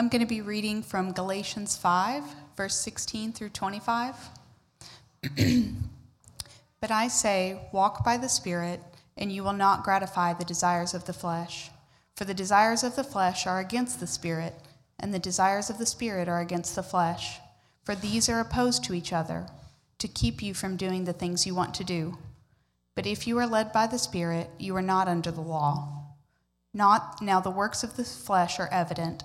I'm going to be reading from Galatians 5, verse 16 through 25. but I say, walk by the Spirit, and you will not gratify the desires of the flesh. For the desires of the flesh are against the Spirit, and the desires of the Spirit are against the flesh. For these are opposed to each other, to keep you from doing the things you want to do. But if you are led by the Spirit, you are not under the law. Not now the works of the flesh are evident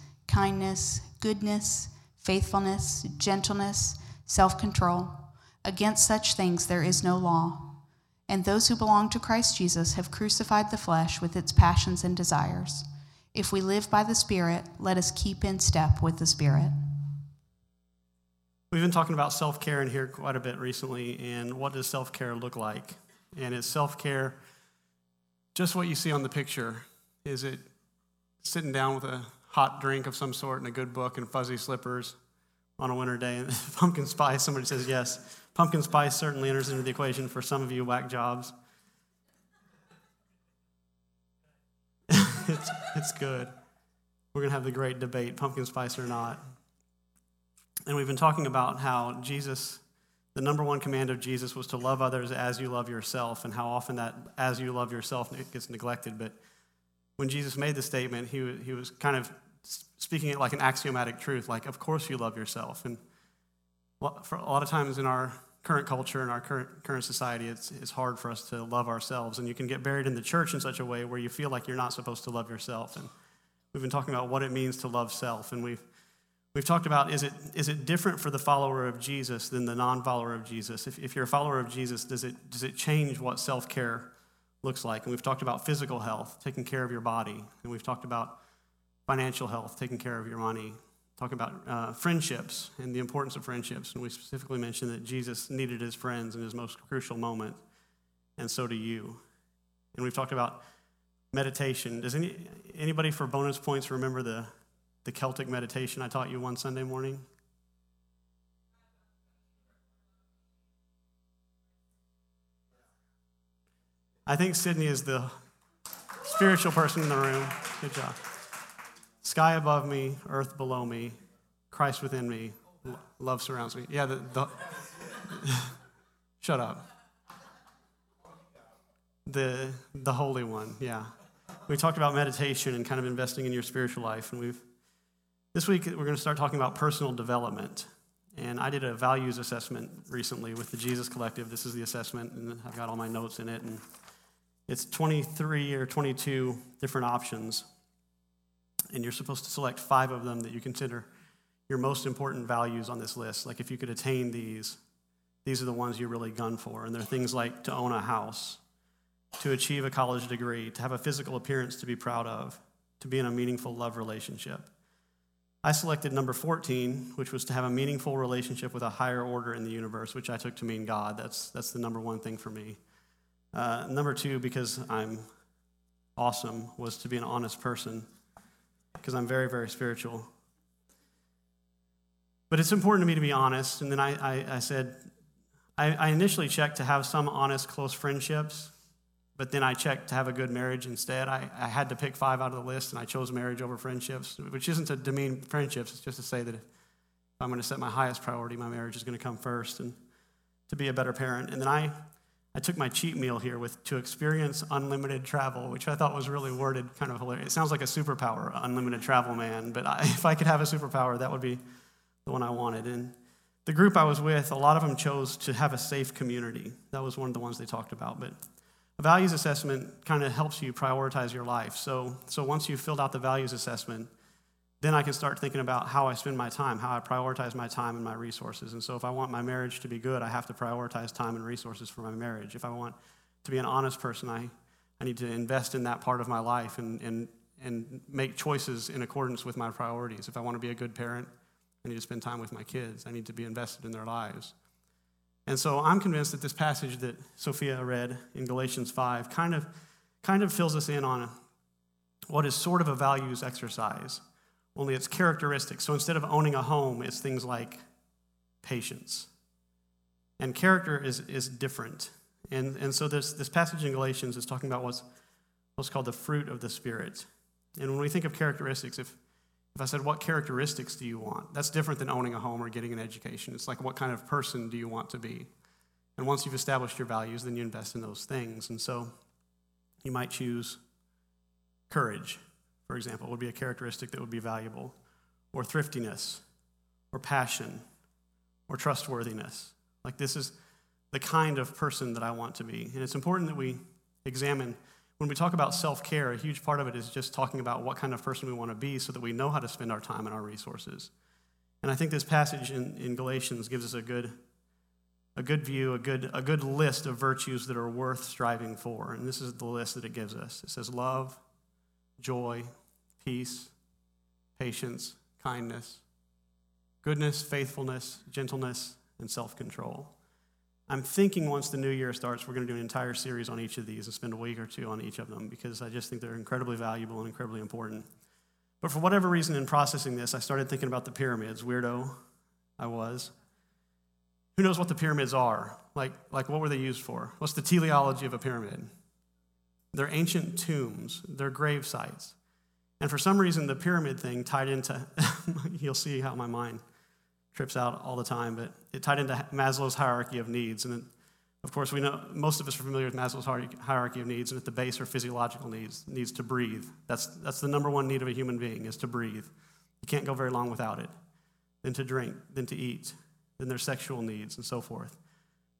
kindness, goodness, faithfulness, gentleness, self control. Against such things there is no law. And those who belong to Christ Jesus have crucified the flesh with its passions and desires. If we live by the Spirit, let us keep in step with the Spirit. We've been talking about self care in here quite a bit recently, and what does self care look like? And is self care just what you see on the picture? Is it sitting down with a hot drink of some sort and a good book and fuzzy slippers on a winter day? And pumpkin spice, somebody says yes. Pumpkin spice certainly enters into the equation for some of you whack jobs. it's, it's good. We're going to have the great debate pumpkin spice or not. And we've been talking about how Jesus, the number one command of Jesus was to love others as you love yourself, and how often that as you love yourself gets neglected. But when Jesus made the statement, he, he was kind of speaking it like an axiomatic truth, like, of course you love yourself. And for a lot of times in our current culture and our current, current society, it's, it's hard for us to love ourselves. And you can get buried in the church in such a way where you feel like you're not supposed to love yourself. And we've been talking about what it means to love self. And we've, we've talked about is it, is it different for the follower of Jesus than the non follower of Jesus? If, if you're a follower of Jesus, does it, does it change what self care looks like. And we've talked about physical health, taking care of your body. And we've talked about financial health, taking care of your money. Talking about uh, friendships and the importance of friendships. And we specifically mentioned that Jesus needed his friends in his most crucial moment, and so do you. And we've talked about meditation. Does any, anybody for bonus points remember the, the Celtic meditation I taught you one Sunday morning? I think Sydney is the spiritual person in the room. Good job. Sky above me, earth below me, Christ within me, love surrounds me. Yeah, the, the shut up. The the Holy One. Yeah, we talked about meditation and kind of investing in your spiritual life, and we've this week we're going to start talking about personal development. And I did a values assessment recently with the Jesus Collective. This is the assessment, and I've got all my notes in it and it's 23 or 22 different options, and you're supposed to select five of them that you consider your most important values on this list. Like if you could attain these, these are the ones you really gun for. And they're things like to own a house, to achieve a college degree, to have a physical appearance to be proud of, to be in a meaningful love relationship. I selected number 14, which was to have a meaningful relationship with a higher order in the universe, which I took to mean God. That's, that's the number one thing for me. Uh, number two, because I'm awesome, was to be an honest person, because I'm very, very spiritual. But it's important to me to be honest. And then I, I, I said, I, I initially checked to have some honest, close friendships, but then I checked to have a good marriage instead. I, I had to pick five out of the list, and I chose marriage over friendships, which isn't to demean friendships, it's just to say that if I'm going to set my highest priority, my marriage is going to come first, and to be a better parent. And then I I took my cheat meal here with to experience unlimited travel, which I thought was really worded kind of hilarious. It sounds like a superpower, unlimited travel man, but I, if I could have a superpower, that would be the one I wanted. And the group I was with, a lot of them chose to have a safe community. That was one of the ones they talked about. But a values assessment kind of helps you prioritize your life. So, so once you've filled out the values assessment, then I can start thinking about how I spend my time, how I prioritize my time and my resources. And so, if I want my marriage to be good, I have to prioritize time and resources for my marriage. If I want to be an honest person, I, I need to invest in that part of my life and, and, and make choices in accordance with my priorities. If I want to be a good parent, I need to spend time with my kids. I need to be invested in their lives. And so I'm convinced that this passage that Sophia read in Galatians 5 kind of, kind of fills us in on what is sort of a values exercise, only it's characteristics. So instead of owning a home, it's things like patience. And character is, is different. And, and so this, this passage in Galatians is talking about what's, what's called the fruit of the Spirit. And when we think of characteristics, if, if I said, What characteristics do you want? That's different than owning a home or getting an education. It's like, What kind of person do you want to be? And once you've established your values, then you invest in those things. And so you might choose courage, for example, would be a characteristic that would be valuable, or thriftiness, or passion, or trustworthiness. Like, this is the kind of person that I want to be. And it's important that we examine when we talk about self care, a huge part of it is just talking about what kind of person we want to be so that we know how to spend our time and our resources. And I think this passage in, in Galatians gives us a good, a good view, a good, a good list of virtues that are worth striving for. And this is the list that it gives us it says love, joy, peace, patience, kindness, goodness, faithfulness, gentleness, and self control. I'm thinking once the new year starts, we're going to do an entire series on each of these and spend a week or two on each of them because I just think they're incredibly valuable and incredibly important. But for whatever reason, in processing this, I started thinking about the pyramids. Weirdo I was. Who knows what the pyramids are? Like, like what were they used for? What's the teleology of a pyramid? They're ancient tombs, they're grave sites. And for some reason, the pyramid thing tied into, you'll see how my mind trips out all the time, but it tied into Maslow's hierarchy of needs. And of course, we know most of us are familiar with Maslow's hierarchy of needs, and at the base are physiological needs, needs to breathe. That's, that's the number one need of a human being is to breathe. You can't go very long without it. Then to drink, then to eat, then there's sexual needs, and so forth.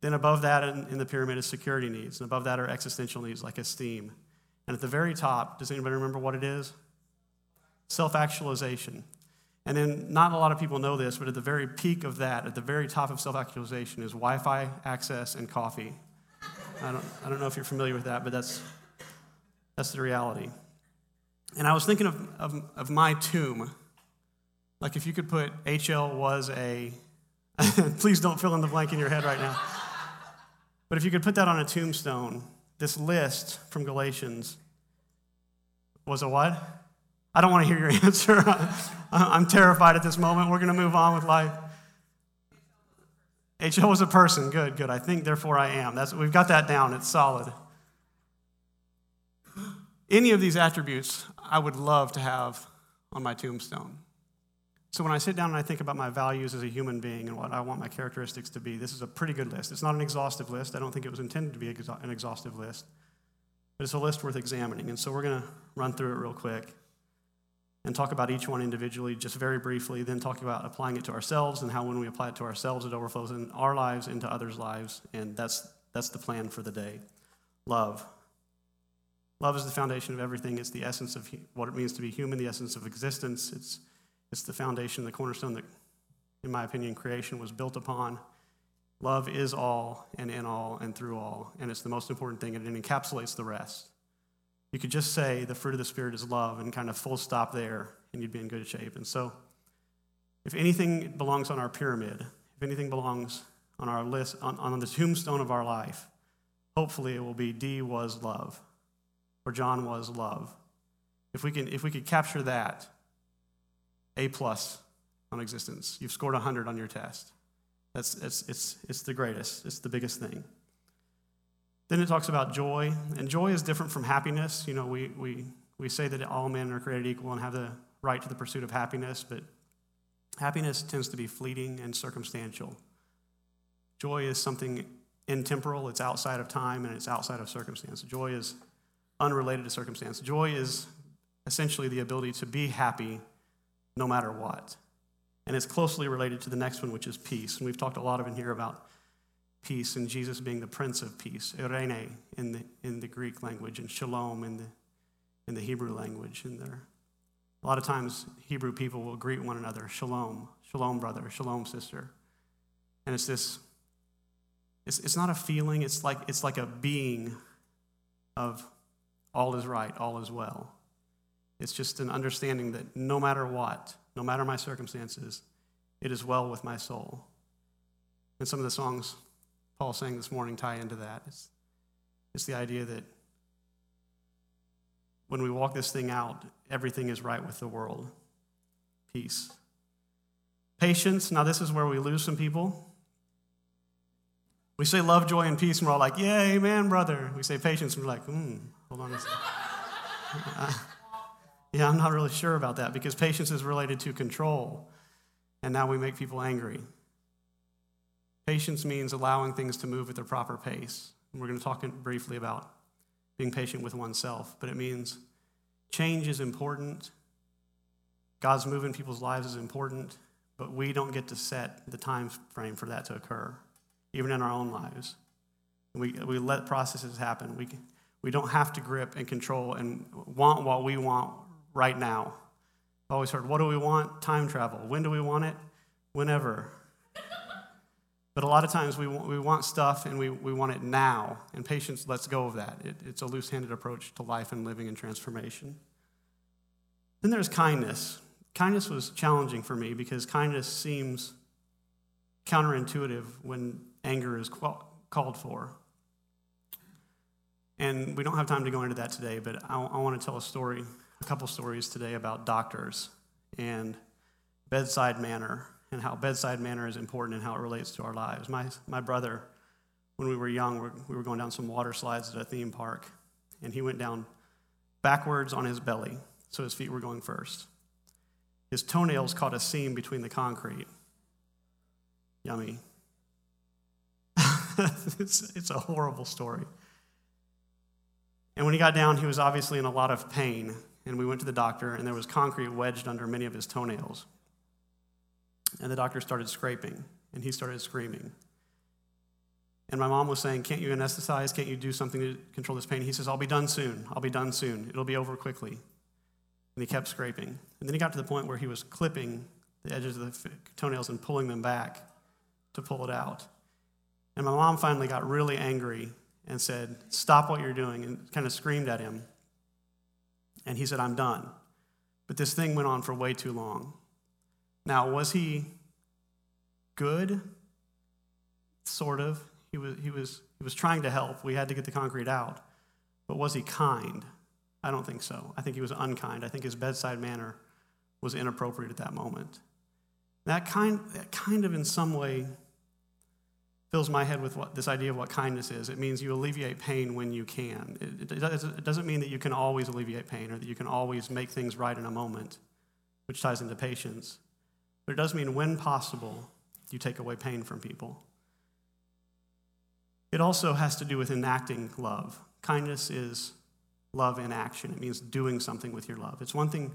Then above that in, in the pyramid is security needs, and above that are existential needs like esteem. And at the very top, does anybody remember what it is? Self actualization. And then, not a lot of people know this, but at the very peak of that, at the very top of self actualization, is Wi Fi access and coffee. I don't, I don't know if you're familiar with that, but that's, that's the reality. And I was thinking of, of, of my tomb. Like if you could put HL was a, please don't fill in the blank in your head right now. But if you could put that on a tombstone, this list from Galatians was a what? I don't want to hear your answer. I'm terrified at this moment. We're going to move on with life. HL was a person. Good, good. I think, therefore, I am. That's, we've got that down. It's solid. Any of these attributes I would love to have on my tombstone. So when I sit down and I think about my values as a human being and what I want my characteristics to be, this is a pretty good list. It's not an exhaustive list. I don't think it was intended to be an exhaustive list, but it's a list worth examining. And so we're going to run through it real quick and talk about each one individually, just very briefly, then talk about applying it to ourselves and how when we apply it to ourselves, it overflows in our lives into others' lives. And that's, that's the plan for the day. Love. Love is the foundation of everything. It's the essence of what it means to be human, the essence of existence. It's, it's the foundation, the cornerstone that, in my opinion, creation was built upon. Love is all and in all and through all, and it's the most important thing, and it encapsulates the rest. You could just say the fruit of the Spirit is love and kind of full stop there, and you'd be in good shape. And so, if anything belongs on our pyramid, if anything belongs on our list, on, on the tombstone of our life, hopefully it will be D was love, or John was love. If we, can, if we could capture that, A plus on existence. You've scored 100 on your test. That's, it's, it's, it's the greatest, it's the biggest thing. Then it talks about joy, and joy is different from happiness. You know, we, we, we say that all men are created equal and have the right to the pursuit of happiness, but happiness tends to be fleeting and circumstantial. Joy is something intemporal, it's outside of time and it's outside of circumstance. Joy is unrelated to circumstance. Joy is essentially the ability to be happy no matter what. And it's closely related to the next one, which is peace. And we've talked a lot of in here about peace and Jesus being the Prince of Peace, eirene in the, in the Greek language, and Shalom in the, in the Hebrew language. in there, a lot of times, Hebrew people will greet one another, Shalom, Shalom, brother, Shalom, sister. And it's this, it's, it's not a feeling, it's like, it's like a being of all is right, all is well. It's just an understanding that no matter what, no matter my circumstances, it is well with my soul. And some of the songs Paul sang this morning tie into that. It's, it's the idea that when we walk this thing out, everything is right with the world. Peace. Patience. Now, this is where we lose some people. We say love, joy, and peace, and we're all like, yeah, amen, brother. We say patience, and we're like, hmm, hold on a second. Uh, yeah, I'm not really sure about that because patience is related to control, and now we make people angry. Patience means allowing things to move at their proper pace. And we're going to talk briefly about being patient with oneself, but it means change is important. God's move in people's lives is important, but we don't get to set the time frame for that to occur, even in our own lives. We, we let processes happen. We, we don't have to grip and control and want what we want right now. I've always heard, what do we want? Time travel. When do we want it? Whenever. But a lot of times we want, we want stuff and we, we want it now, and patience lets go of that. It, it's a loose handed approach to life and living and transformation. Then there's kindness. Kindness was challenging for me because kindness seems counterintuitive when anger is called for. And we don't have time to go into that today, but I, I want to tell a story, a couple stories today about doctors and bedside manner and how bedside manner is important and how it relates to our lives. My, my brother, when we were young, we were going down some water slides at a theme park, and he went down backwards on his belly, so his feet were going first. His toenails caught a seam between the concrete. Yummy. it's, it's a horrible story. And when he got down, he was obviously in a lot of pain. And we went to the doctor, and there was concrete wedged under many of his toenails. And the doctor started scraping, and he started screaming. And my mom was saying, Can't you anesthetize? Can't you do something to control this pain? He says, I'll be done soon. I'll be done soon. It'll be over quickly. And he kept scraping. And then he got to the point where he was clipping the edges of the toenails and pulling them back to pull it out. And my mom finally got really angry and said, Stop what you're doing, and kind of screamed at him. And he said, I'm done. But this thing went on for way too long. Now, was he good? Sort of. He was, he, was, he was trying to help. We had to get the concrete out. But was he kind? I don't think so. I think he was unkind. I think his bedside manner was inappropriate at that moment. That kind, that kind of, in some way, fills my head with what this idea of what kindness is. It means you alleviate pain when you can. It, it, it, doesn't mean that you can always alleviate pain or that you can always make things right in a moment, which ties into patience. But it does mean when possible, you take away pain from people. It also has to do with enacting love. Kindness is love in action, it means doing something with your love. It's one thing,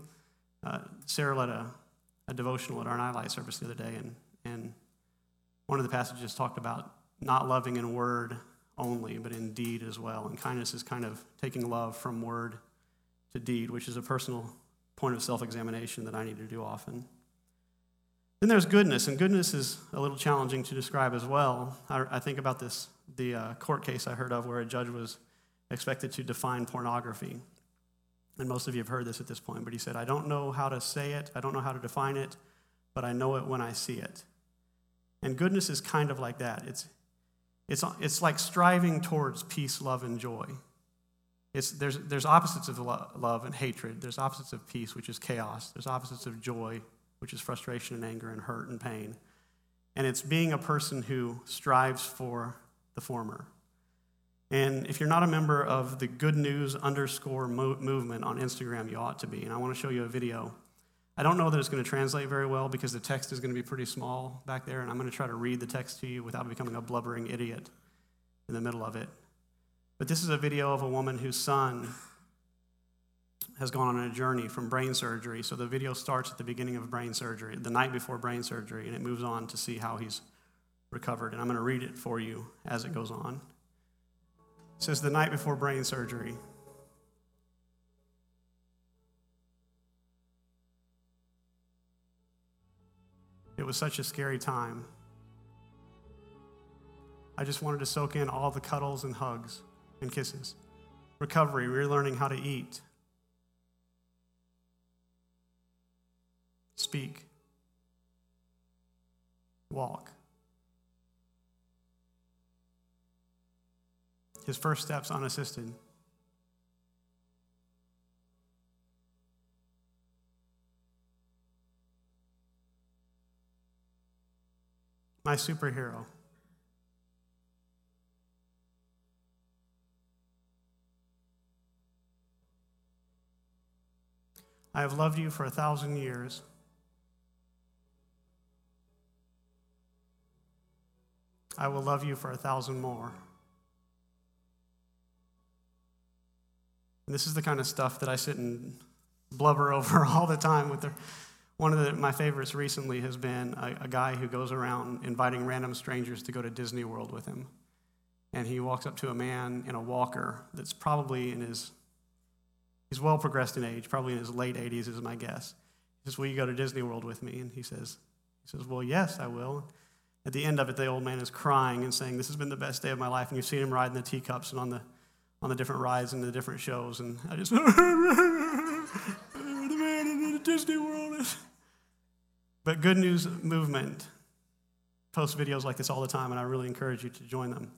uh, Sarah led a, a devotional at our nightlight service the other day, and, and one of the passages talked about not loving in word only, but in deed as well. And kindness is kind of taking love from word to deed, which is a personal point of self examination that I need to do often. Then there's goodness, and goodness is a little challenging to describe as well. I, I think about this the uh, court case I heard of where a judge was expected to define pornography. And most of you have heard this at this point, but he said, I don't know how to say it, I don't know how to define it, but I know it when I see it. And goodness is kind of like that. It's, it's, it's like striving towards peace, love, and joy. It's, there's, there's opposites of love and hatred. There's opposites of peace, which is chaos. There's opposites of joy, which is frustration and anger and hurt and pain. And it's being a person who strives for the former. And if you're not a member of the good news underscore movement on Instagram, you ought to be. And I want to show you a video I don't know that it's going to translate very well because the text is going to be pretty small back there, and I'm going to try to read the text to you without becoming a blubbering idiot in the middle of it. But this is a video of a woman whose son has gone on a journey from brain surgery. So the video starts at the beginning of brain surgery, the night before brain surgery, and it moves on to see how he's recovered. And I'm going to read it for you as it goes on. It says, The night before brain surgery, It was such a scary time. I just wanted to soak in all the cuddles and hugs and kisses. Recovery, relearning how to eat. Speak, walk. His first steps unassisted. My superhero. I have loved you for a thousand years. I will love you for a thousand more. This is the kind of stuff that I sit and blubber over all the time with the, one of the, my favorites recently has been a, a guy who goes around inviting random strangers to go to Disney World with him. And he walks up to a man in a walker that's probably in his He's well progressed in age, probably in his late 80s, is my guess. He says, Will you go to Disney World with me? And he says, he says, Well, yes, I will. At the end of it, the old man is crying and saying, This has been the best day of my life. And you've seen him riding the teacups and on the, on the different rides and the different shows. And I just, the man in the Disney World. But Good News Movement posts videos like this all the time, and I really encourage you to join them.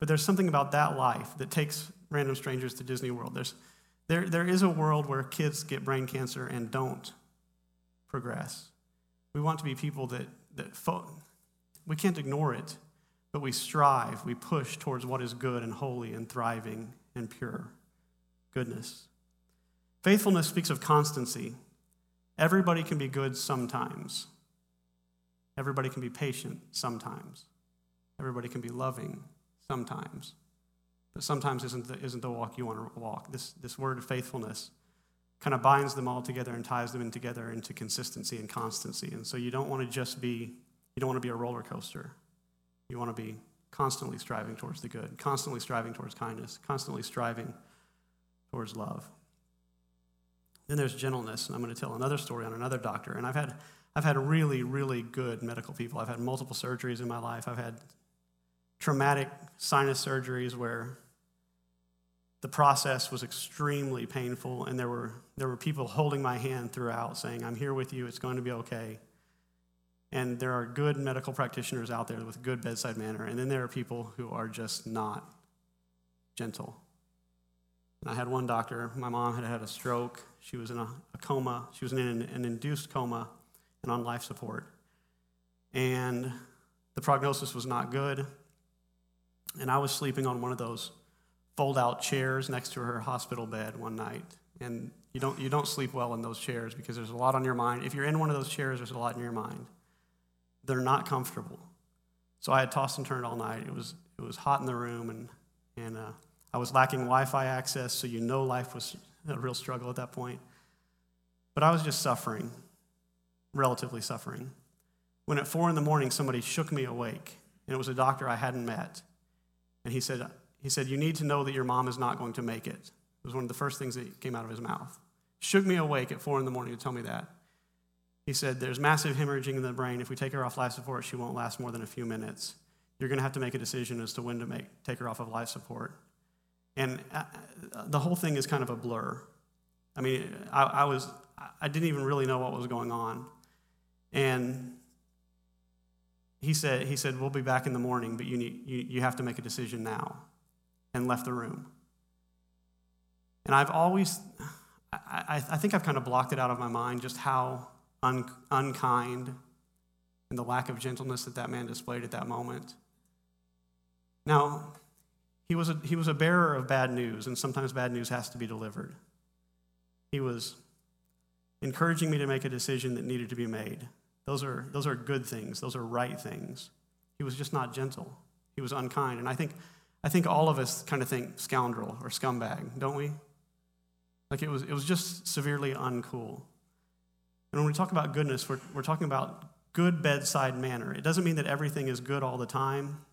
But there's something about that life that takes random strangers to Disney World. There's, there, there is a world where kids get brain cancer and don't progress. We want to be people that, that fo- we can't ignore it, but we strive, we push towards what is good and holy and thriving and pure goodness. Faithfulness speaks of constancy. Everybody can be good sometimes. Everybody can be patient sometimes. Everybody can be loving sometimes but sometimes isn't the, isn't the walk you want to walk. This, this word of faithfulness kind of binds them all together and ties them in together into consistency and constancy. And so you don't want to just be, you don't want to be a roller coaster. You want to be constantly striving towards the good, constantly striving towards kindness, constantly striving towards love. Then there's gentleness, and I'm going to tell another story on another doctor. And I've had, I've had really, really good medical people. I've had multiple surgeries in my life. I've had traumatic sinus surgeries where the process was extremely painful, and there were, there were people holding my hand throughout saying, I'm here with you, it's going to be okay. And there are good medical practitioners out there with good bedside manner, and then there are people who are just not gentle. And I had one doctor, my mom had had a stroke, she was in a, a coma, she was in an, an induced coma and on life support. And the prognosis was not good, and I was sleeping on one of those fold out chairs next to her hospital bed one night. And you don't, you don't sleep well in those chairs because there's a lot on your mind. If you're in one of those chairs, there's a lot in your mind. They're not comfortable. So I had tossed and turned all night. It was, it was hot in the room, and, and uh, I was lacking Wi Fi access, so you know life was a real struggle at that point. But I was just suffering, relatively suffering. When at four in the morning, somebody shook me awake, and it was a doctor I hadn't met. And he said, he said, You need to know that your mom is not going to make it. It was one of the first things that came out of his mouth. Shook me awake at four in the morning to tell me that. He said, There's massive hemorrhaging in the brain. If we take her off life support, she won't last more than a few minutes. You're going to have to make a decision as to when to make, take her off of life support. And uh, the whole thing is kind of a blur. I mean, I, I was, I didn't even really know what was going on. And he said, he said, We'll be back in the morning, but you, need, you, you have to make a decision now and left the room. And I've always, I, I think I've kind of blocked it out of my mind just how un, unkind and the lack of gentleness that that man displayed at that moment. Now, he was, a, he was a bearer of bad news, and sometimes bad news has to be delivered. He was encouraging me to make a decision that needed to be made. Those are, those are good things, those are right things. He was just not gentle, he was unkind. And I think I think all of us kind of think scoundrel or scumbag, don't we? Like it was, it was just severely uncool. And when we talk about goodness, we're, we're talking about good bedside manner. It doesn't mean that everything is good all the time.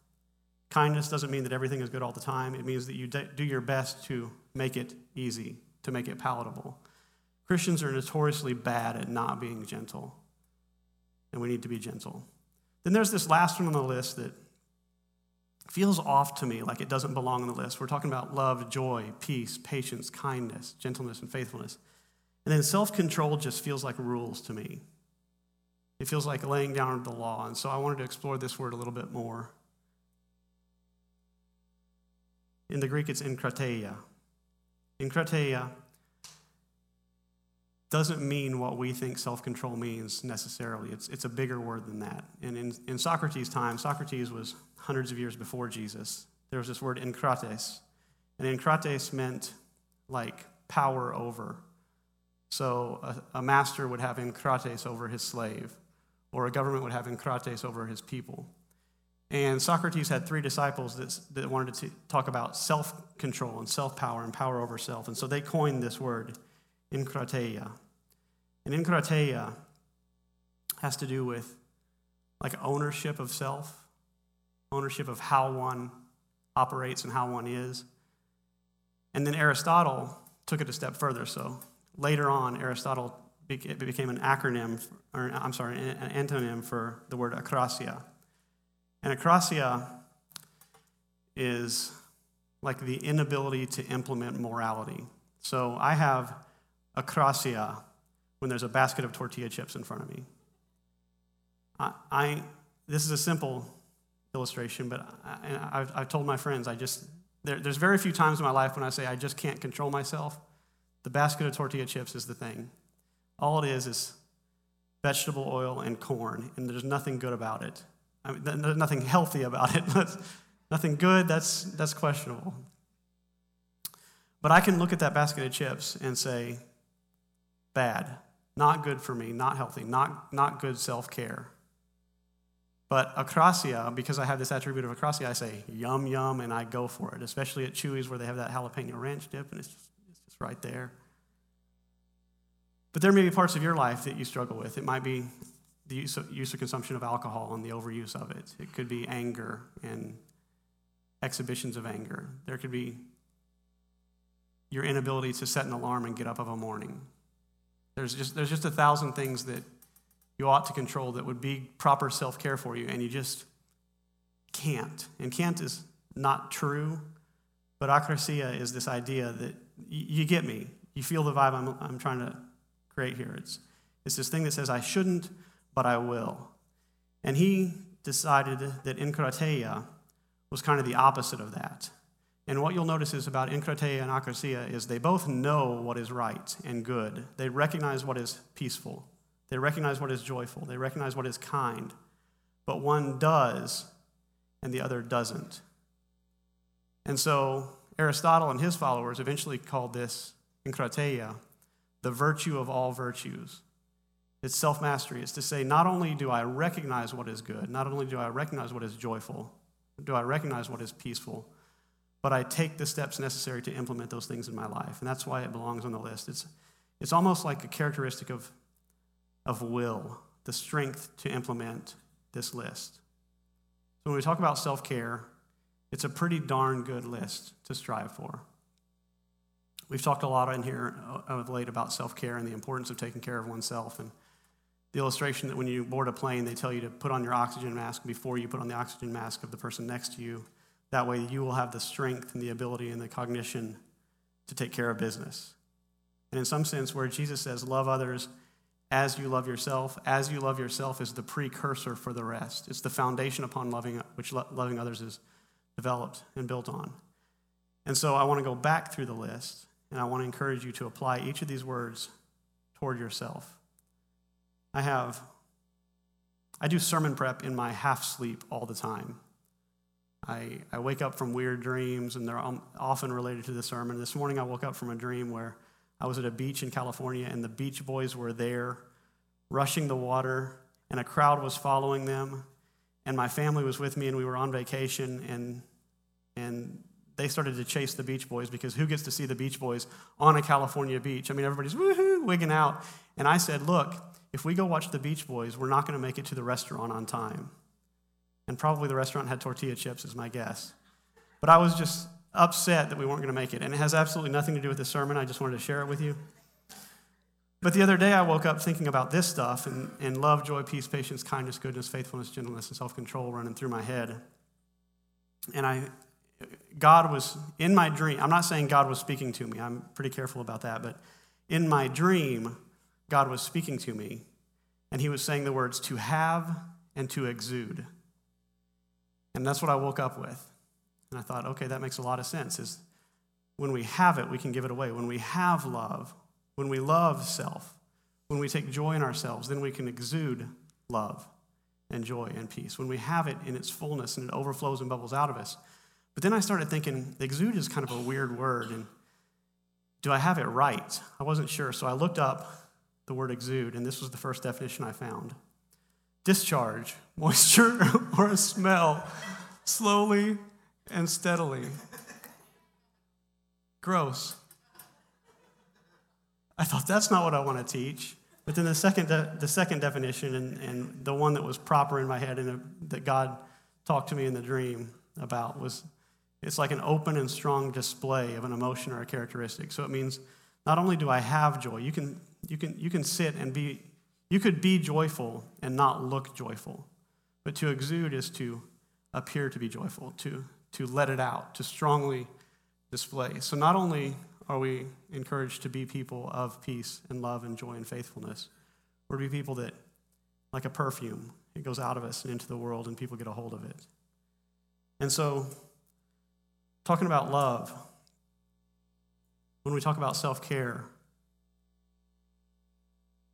Kindness doesn't mean that everything is good all the time. It means that you do your best to make it easy, to make it palatable. Christians are notoriously bad at not being gentle, and we need to be gentle. Then there's this last one on the list that feels off to me like it doesn't belong on the list. We're talking about love, joy, peace, patience, kindness, gentleness, and faithfulness. And then self control just feels like rules to me. It feels like laying down the law. And so I wanted to explore this word a little bit more. In the Greek, it's enkrateia. Enkrateia doesn't mean what we think self control means necessarily. It's, it's a bigger word than that. And in, in Socrates' time, Socrates was hundreds of years before Jesus. There was this word enkrates. And enkrates meant like power over. So a, a master would have enkrates over his slave, or a government would have enkrates over his people. And Socrates had three disciples that, that wanted to talk about self control and self power and power over self. And so they coined this word, enkrateia. And enkrateia has to do with like ownership of self, ownership of how one operates and how one is. And then Aristotle took it a step further. So later on, Aristotle it became an acronym, or I'm sorry, an antonym for the word akrasia. And akrasia is like the inability to implement morality. So I have akrasia when there's a basket of tortilla chips in front of me. I, I this is a simple illustration, but I, have I've told my friends, I just, there, there's very few times in my life when I say I just can't control myself. The basket of tortilla chips is the thing. All it is is vegetable oil and corn, and there's nothing good about it. I mean, there's nothing healthy about it. But nothing good, that's, that's questionable. But I can look at that basket of chips and say, bad, not good for me, not healthy, not, not good self care. But akrasia, because I have this attribute of akrasia, I say yum yum and I go for it, especially at Chuy's where they have that jalapeno ranch dip and it's just, it's right there. But there may be parts of your life that you struggle with. It might be the use, of, use or consumption of alcohol and the overuse of it. It could be anger and exhibitions of anger. There could be your inability to set an alarm and get up of a morning. There's just, there's just a thousand things that you ought to control that would be proper self care for you, and you just can't. And can't is not true, but akrasia is this idea that you get me. You feel the vibe I'm, I'm trying to create here. It's, it's this thing that says, I shouldn't, but I will. And he decided that enkrateia was kind of the opposite of that. And what you'll notice is about enkrateia and akrasia is they both know what is right and good. They recognize what is peaceful. They recognize what is joyful. They recognize what is kind. But one does and the other doesn't. And so Aristotle and his followers eventually called this enkrateia the virtue of all virtues. It's self mastery. It's to say, not only do I recognize what is good, not only do I recognize what is joyful, do I recognize what is peaceful, but I take the steps necessary to implement those things in my life. And that's why it belongs on the list. It's, it's almost like a characteristic of, of will, the strength to implement this list. So when we talk about self care, it's a pretty darn good list to strive for. We've talked a lot in here uh, of late about self care and the importance of taking care of oneself. And the illustration that when you board a plane, they tell you to put on your oxygen mask before you put on the oxygen mask of the person next to you that way, you will have the strength and the ability and the cognition to take care of business. And in some sense, where Jesus says, Love others as you love yourself, as you love yourself is the precursor for the rest. It's the foundation upon loving, which loving others is developed and built on. And so I want to go back through the list, and I want to encourage you to apply each of these words toward yourself. I have, I do sermon prep in my half sleep all the time. I, I wake up from weird dreams, and they're um, often related to the sermon. This morning, I woke up from a dream where I was at a beach in California, and the Beach Boys were there, rushing the water, and a crowd was following them. And my family was with me, and we were on vacation, and, and they started to chase the Beach Boys because who gets to see the Beach Boys on a California beach? I mean, everybody's woohoo, wigging out. And I said, Look, if we go watch the Beach Boys, we're not going to make it to the restaurant on time. And probably the restaurant had tortilla chips, is my guess. But I was just upset that we weren't going to make it. And it has absolutely nothing to do with the sermon. I just wanted to share it with you. But the other day, I woke up thinking about this stuff and, and love, joy, peace, patience, kindness, goodness, faithfulness, gentleness, and self control running through my head. And I, God was in my dream. I'm not saying God was speaking to me, I'm pretty careful about that. But in my dream, God was speaking to me And he was saying the words to have and to exude. And that's what I woke up with. And I thought, okay, that makes a lot of sense. Is when we have it, we can give it away. When we have love, when we love self, when we take joy in ourselves, then we can exude love and joy and peace. When we have it in its fullness and it overflows and bubbles out of us. But then I started thinking, exude is kind of a weird word. And do I have it right? I wasn't sure. So I looked up the word exude, and this was the first definition I found discharge, moisture, or a smell, slowly and steadily. Gross. I thought that's not what I want to teach. But then the second, de- the second definition, and, and the one that was proper in my head and that God talked to me in the dream about, was it's like an open and strong display of an emotion or a characteristic. So it means not only do I have joy, you can, you can, you can sit and be, you could be joyful and not look joyful. But to exude is to appear to be joyful, to, to let it out, to strongly display. So not only are we encouraged to be people of peace and love and joy and faithfulness, we're to be people that, like a perfume, it goes out of us and into the world and people get a hold of it. And so, talking about love, when we talk about self care,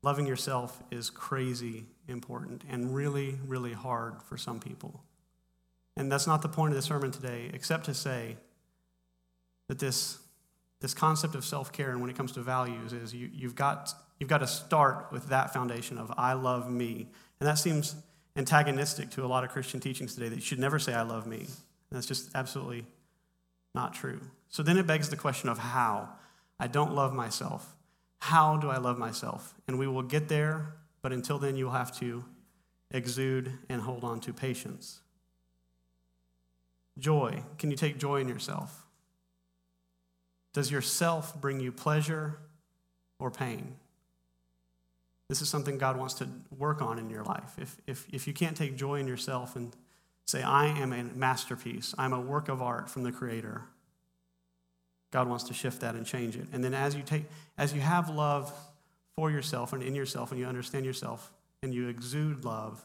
loving yourself is crazy important and really, really hard for some people. And that's not the point of the sermon today, except to say, that this, this concept of self care and when it comes to values is you, you've, got, you've got to start with that foundation of I love me. And that seems antagonistic to a lot of Christian teachings today that you should never say I love me. And that's just absolutely not true. So then it begs the question of how. I don't love myself. How do I love myself? And we will get there, but until then, you'll have to exude and hold on to patience. Joy. Can you take joy in yourself? Does yourself bring you pleasure or pain? This is something God wants to work on in your life. If, if, if you can't take joy in yourself and say, I am a masterpiece, I'm a work of art from the Creator, God wants to shift that and change it. And then as you, take, as you have love for yourself and in yourself and you understand yourself and you exude love,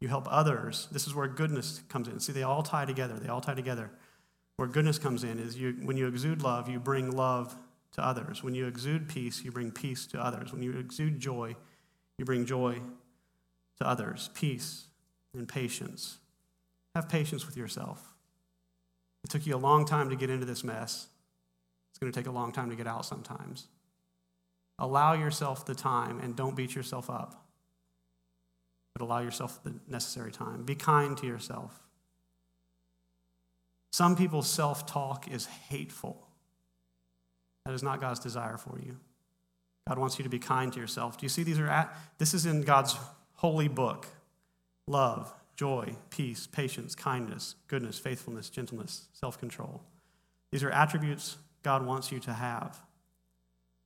you help others. This is where goodness comes in. See, they all tie together. They all tie together. Where goodness comes in is you, when you exude love, you bring love to others. When you exude peace, you bring peace to others. When you exude joy, you bring joy to others. Peace and patience. Have patience with yourself. It took you a long time to get into this mess. It's going to take a long time to get out sometimes. Allow yourself the time and don't beat yourself up, but allow yourself the necessary time. Be kind to yourself. Some people's self talk is hateful. That is not God's desire for you. God wants you to be kind to yourself. Do you see these are at, this is in God's holy book. Love, joy, peace, patience, kindness, goodness, faithfulness, gentleness, self-control. These are attributes God wants you to have.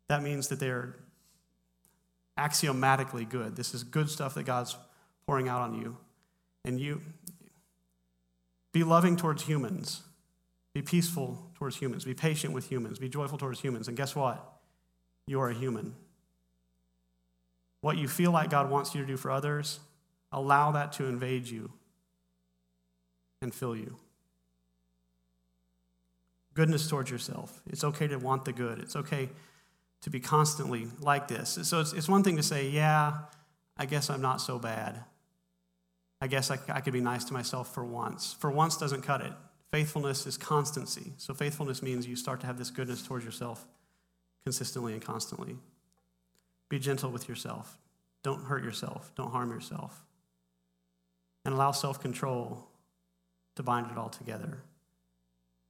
That means that they're axiomatically good. This is good stuff that God's pouring out on you. And you be loving towards humans. Be peaceful towards humans. Be patient with humans. Be joyful towards humans. And guess what? You are a human. What you feel like God wants you to do for others, allow that to invade you and fill you. Goodness towards yourself. It's okay to want the good. It's okay to be constantly like this. So it's, it's one thing to say, yeah, I guess I'm not so bad. I guess I, I could be nice to myself for once. For once doesn't cut it. Faithfulness is constancy. So faithfulness means you start to have this goodness towards yourself consistently and constantly. Be gentle with yourself. Don't hurt yourself. Don't harm yourself. And allow self control to bind it all together.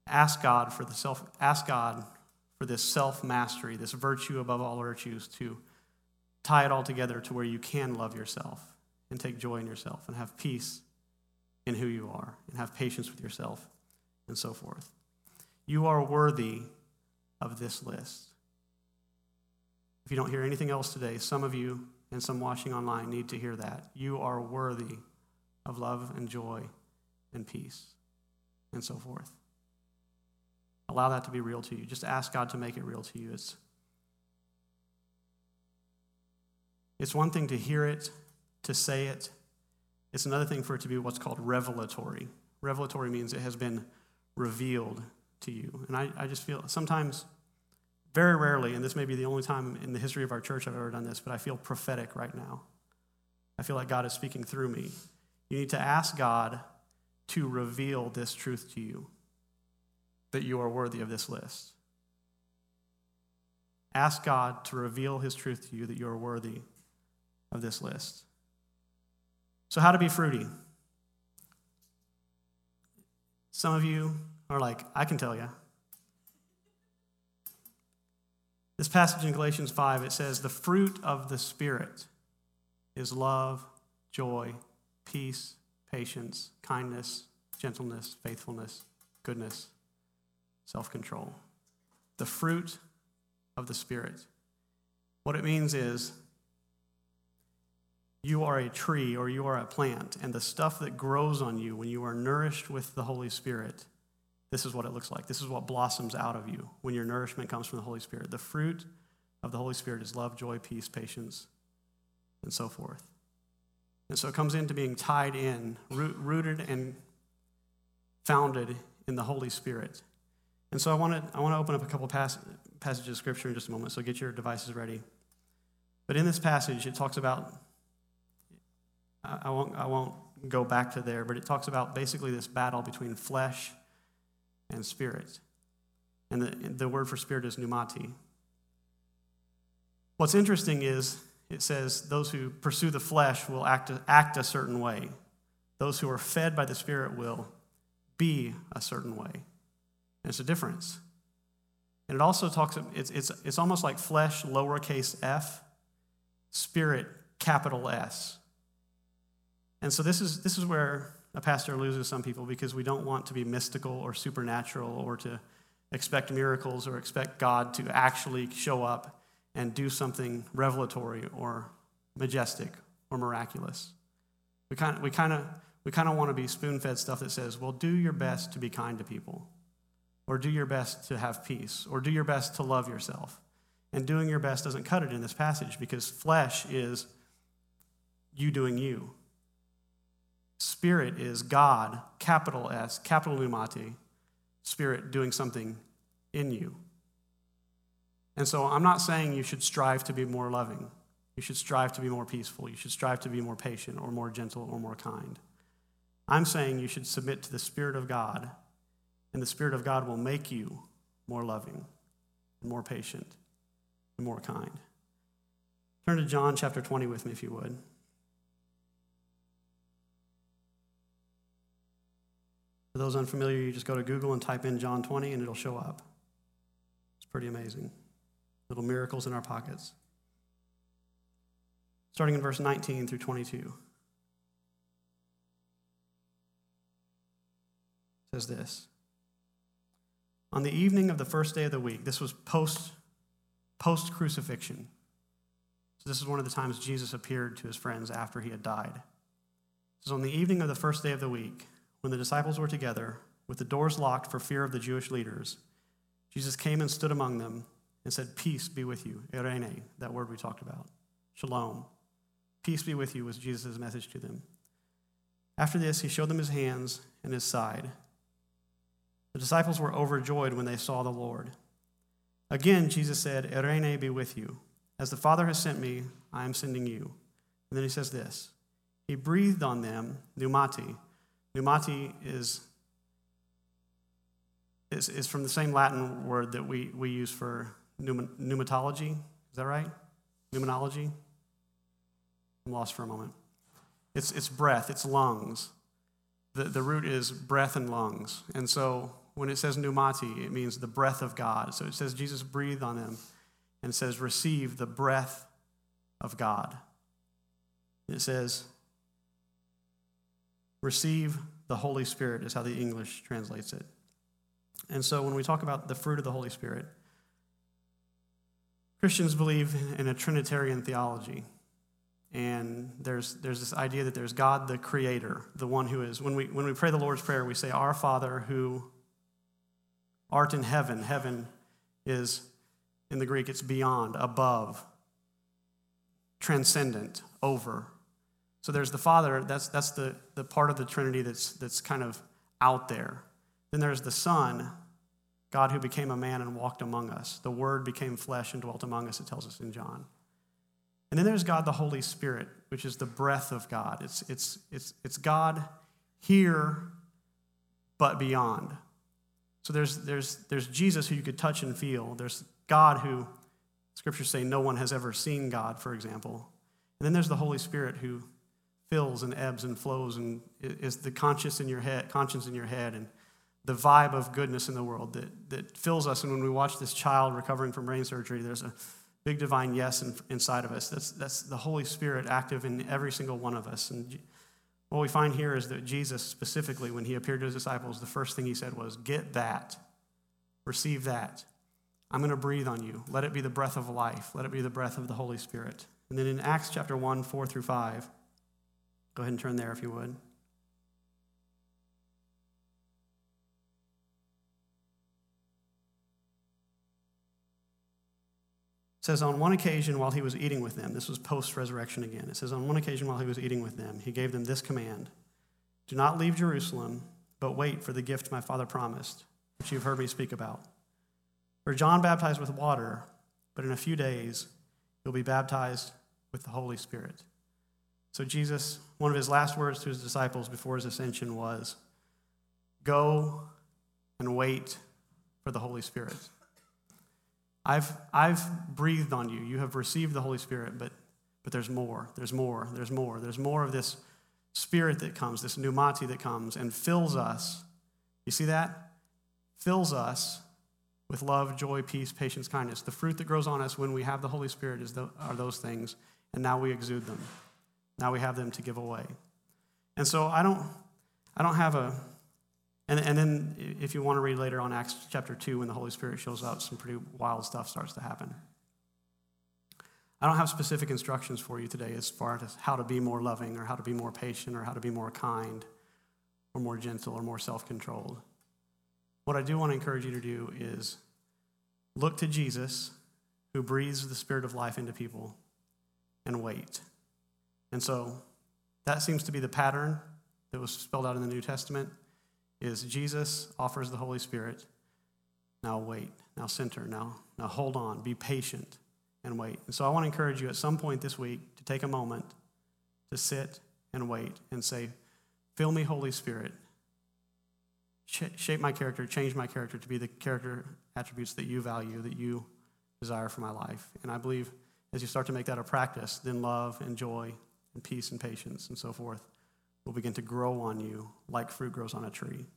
Ask God for the self, ask God for this self mastery, this virtue above all virtues, to tie it all together to where you can love yourself and take joy in yourself and have peace in who you are and have patience with yourself and so forth. You are worthy of this list. If you don't hear anything else today, some of you and some watching online need to hear that. You are worthy of love and joy and peace and so forth. Allow that to be real to you. Just ask God to make it real to you. It's, it's one thing to hear it to say it. It's another thing for it to be what's called revelatory. Revelatory means it has been revealed to you. And I, I just feel sometimes, very rarely, and this may be the only time in the history of our church I've ever done this, but I feel prophetic right now. I feel like God is speaking through me. You need to ask God to reveal this truth to you that you are worthy of this list. Ask God to reveal his truth to you that you are worthy of this list. So, how to be fruity? Some of you are like, I can tell you. This passage in Galatians 5, it says, The fruit of the Spirit is love, joy, peace, patience, kindness, gentleness, faithfulness, goodness, self control. The fruit of the Spirit. What it means is you are a tree or you are a plant, and the stuff that grows on you when you are nourished with the Holy Spirit, this is what it looks like. This is what blossoms out of you when your nourishment comes from the Holy Spirit. The fruit of the Holy Spirit is love, joy, peace, patience, and so forth. And so it comes into being tied in, rooted and founded in the Holy Spirit. And so I want to, I want to open up a couple pass, passages of Scripture in just a moment, so get your devices ready. But in this passage, it talks about, I won't, I won't go back to there, but it talks about basically this battle between flesh and spirit. And the, the word for spirit is pneumati. What's interesting is it says those who pursue the flesh will act, act a certain way. Those who are fed by the Spirit will be a certain way. And it's a difference. And it also talks, it's, it's, it's almost like flesh, lowercase f, spirit, capital S. And so this is, this is where a pastor loses some people because we don't want to be mystical or supernatural or to expect miracles or expect God to actually show up and do something revelatory or majestic or miraculous. We kind of, we kind of, we kind of want to be spoon fed stuff that says, well, do your best to be kind to people, or do your best to have peace, or do your best to love yourself. And doing your best doesn't cut it in this passage because flesh is you doing you. Spirit is God, capital S, capital Pneumati, Spirit doing something in you. And so I'm not saying you should strive to be more loving. You should strive to be more peaceful. You should strive to be more patient or more gentle or more kind. I'm saying you should submit to the Spirit of God, and the Spirit of God will make you more loving, more patient, and more kind. Turn to John chapter 20 with me, if you would. For those unfamiliar, you just go to Google and type in John 20, and it'll show up. It's pretty amazing little miracles in our pockets. Starting in verse 19 through 22. says this On the evening of the first day of the week, this was post post crucifixion. So this is one of the times Jesus appeared to his friends after he had died. It says on the evening of the first day of the week, when the disciples were together, with the doors locked for fear of the Jewish leaders, Jesus came and stood among them and said, Peace be with you. Eirene, that word we talked about. Shalom. Peace be with you was Jesus' message to them. After this, he showed them his hands and his side. The disciples were overjoyed when they saw the Lord. Again, Jesus said, Eirene be with you. As the Father has sent me, I am sending you. And then he says this He breathed on them, pneumati. Pneumati is is, is from the same Latin word that we, we use for pneumatology. Is that right? Pneumonology? I'm lost for a moment. It's, it's breath, it's lungs. The, the root is breath and lungs. And so when it says pneumati, it means the breath of God. So it says Jesus breathed on them and says, receive the breath of God. It says, receive the Holy Spirit, is how the English translates it. And so when we talk about the fruit of the Holy Spirit, Christians believe in a Trinitarian theology. And there's, there's this idea that there's God the Creator, the one who is. When we, when we pray the Lord's Prayer, we say, Our Father who art in heaven. Heaven is, in the Greek, it's beyond, above, transcendent, over. So there's the Father, that's, that's the, the part of the Trinity that's, that's kind of out there. Then there's the Son, God who became a man and walked among us. The Word became flesh and dwelt among us, it tells us in John. And then there's God the Holy Spirit, which is the breath of God. It's, it's, it's, it's God here, but beyond. So there's, there's, there's Jesus who you could touch and feel. There's God who, scriptures say, no one has ever seen God, for example. And then there's the Holy Spirit who fills and ebbs and flows and is the conscience in your head, conscience in your head, and the vibe of goodness in the world that, that fills us. And when we watch this child recovering from brain surgery, there's a big divine yes in, inside of us. That's, that's the Holy Spirit active in every single one of us. And what we find here is that Jesus, specifically, when he appeared to his disciples, the first thing he said was, Get that, receive that. I'm going to breathe on you. Let it be the breath of life, let it be the breath of the Holy Spirit. And then in Acts chapter 1, 4 through 5, go ahead and turn there if you would. says, On one occasion while he was eating with them, this was post resurrection again. It says, On one occasion while he was eating with them, he gave them this command Do not leave Jerusalem, but wait for the gift my father promised, which you've heard me speak about. For John baptized with water, but in a few days you'll be baptized with the Holy Spirit. So, Jesus, one of his last words to his disciples before his ascension was, Go and wait for the Holy Spirit. I've, I've breathed on you. You have received the Holy Spirit, but, but there's more. There's more. There's more. There's more of this spirit that comes, this pneumati that comes and fills us. You see that? Fills us with love, joy, peace, patience, kindness. The fruit that grows on us when we have the Holy Spirit is the, are those things, and now we exude them. Now we have them to give away. And so I don't, I don't have a, and, and then, if you want to read later on Acts chapter 2, when the Holy Spirit shows up, some pretty wild stuff starts to happen. I don't have specific instructions for you today as far as how to be more loving or how to be more patient or how to be more kind or more gentle or more self controlled. What I do want to encourage you to do is look to Jesus, who breathes the spirit of life into people, and wait. And so that seems to be the pattern that was spelled out in the New Testament is Jesus offers the Holy Spirit. Now wait. Now center. Now, now hold on. Be patient and wait. And so I want to encourage you at some point this week to take a moment to sit and wait and say, Fill me, Holy Spirit. Shape my character, change my character to be the character attributes that you value, that you desire for my life. And I believe as you start to make that a practice, then love and joy and peace and patience and so forth will begin to grow on you like fruit grows on a tree.